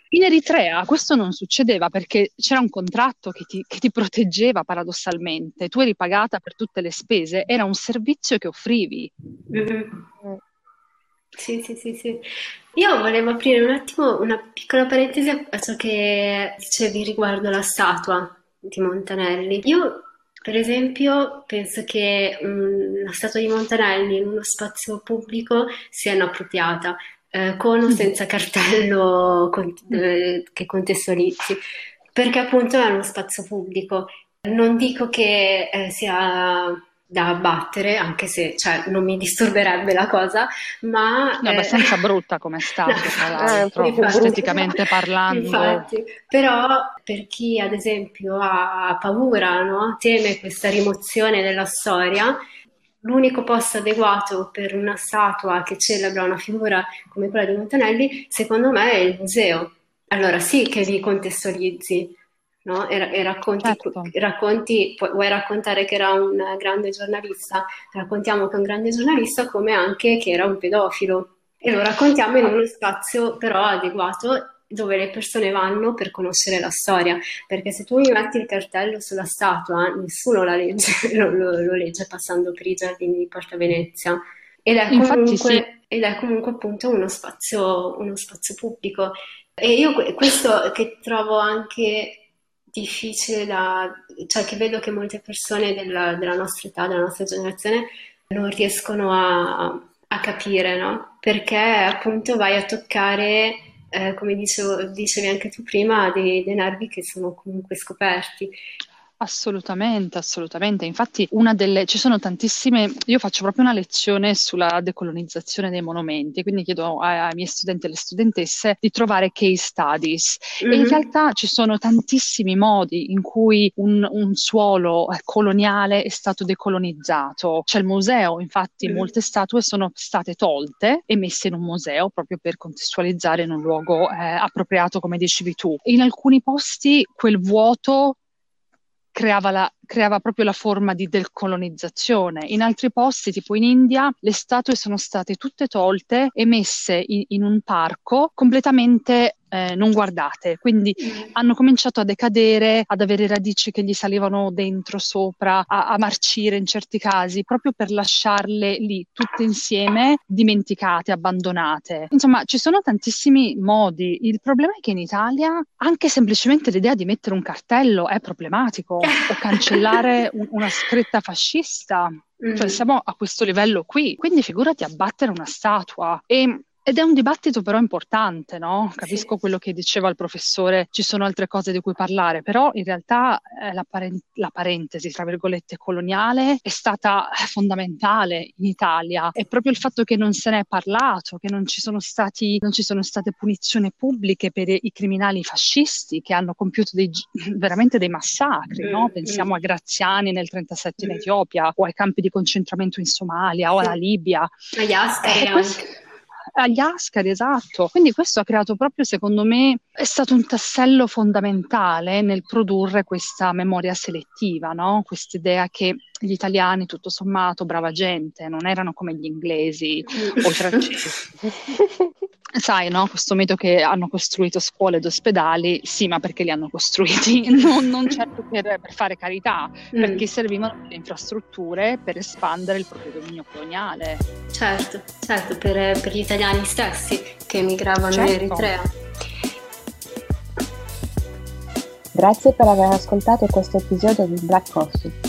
In Eritrea questo non succedeva perché c'era un contratto che ti, che ti, proteggeva paradossalmente, tu eri pagata per tutte le spese, era un servizio che offrivi. Mm-hmm. Sì, sì, sì, sì. Io volevo aprire un attimo una piccola parentesi a ciò che dicevi riguardo la statua di Montanelli. Io, per esempio, penso che um, la statua di Montanelli in uno spazio pubblico sia inappropriata, eh, con o mm. senza cartello con, eh, che contestualizzi, perché appunto è uno spazio pubblico. Non dico che eh, sia da abbattere, anche se cioè, non mi disturberebbe la cosa, ma... È eh, abbastanza brutta come statua, no, tra l'altro, eh, esteticamente parlando. Infatti, però per chi ad esempio ha paura, no? teme questa rimozione della storia, l'unico posto adeguato per una statua che celebra una figura come quella di Montanelli, secondo me è il museo. Allora sì che li contestualizzi, no? e, e racconti, certo. racconti, vuoi raccontare che era un grande giornalista, raccontiamo che è un grande giornalista come anche che era un pedofilo e lo raccontiamo in uno spazio però adeguato dove le persone vanno per conoscere la storia, perché se tu mi metti il cartello sulla statua, nessuno la legge, lo, lo, lo legge passando per i giardini di Porta Venezia. Ed è, comunque, sì. ed è comunque appunto uno spazio, uno spazio pubblico. E io questo che trovo anche difficile da, cioè che vedo che molte persone della, della nostra età, della nostra generazione, non riescono a, a capire, no? Perché appunto vai a toccare, eh, come dicevo, dicevi anche tu prima, dei, dei nervi che sono comunque scoperti. Assolutamente, assolutamente. Infatti, una delle, ci sono tantissime, io faccio proprio una lezione sulla decolonizzazione dei monumenti, quindi chiedo ai, ai miei studenti e alle studentesse di trovare case studies. Mm-hmm. E in realtà ci sono tantissimi modi in cui un, un, suolo eh, coloniale è stato decolonizzato. C'è il museo, infatti, mm-hmm. molte statue sono state tolte e messe in un museo proprio per contestualizzare in un luogo eh, appropriato, come dicevi tu. In alcuni posti quel vuoto creava, la, creava proprio la forma di decolonizzazione. In altri posti, tipo in India, le statue sono state tutte tolte e messe in, in un parco completamente eh, non guardate, quindi mm. hanno cominciato a decadere, ad avere radici che gli salivano dentro, sopra, a, a, marcire in certi casi, proprio per lasciarle lì tutte insieme, dimenticate, abbandonate. Insomma, ci sono tantissimi modi. Il problema è che in Italia anche semplicemente l'idea di mettere un cartello è problematico o cancellare un, una scritta fascista. Cioè, mm. siamo a questo livello qui. Quindi figurati abbattere una statua. E ed è un dibattito però importante, no? Capisco sì. quello che diceva il professore, ci sono altre cose di cui parlare, però in realtà eh, la, paren- la, parentesi, tra virgolette, coloniale è stata fondamentale in Italia. È proprio il fatto che non se ne è parlato, che non ci sono, stati, non ci sono state punizioni pubbliche per i criminali fascisti che hanno compiuto dei, veramente dei massacri, no? Mm, Pensiamo mm. a Graziani nel 1937 in mm. Etiopia o ai campi di concentramento in Somalia o alla Libia. Agli Ascari eh, agli Ascari, esatto. Quindi questo ha creato proprio, secondo me, è stato un tassello fondamentale nel produrre questa memoria selettiva, no? Questa idea che gli italiani, tutto sommato, brava gente, non erano come gli inglesi o i francesi. Sai, no? Questo mito che hanno costruito scuole ed ospedali, sì, ma perché li hanno costruiti? Non, non certo per, per, fare carità, mm. perché servivano le infrastrutture per espandere il proprio dominio coloniale. Certo, certo, per, per gli italiani stessi che emigravano certo. in Eritrea. Grazie per aver ascoltato questo episodio di Black Coffee.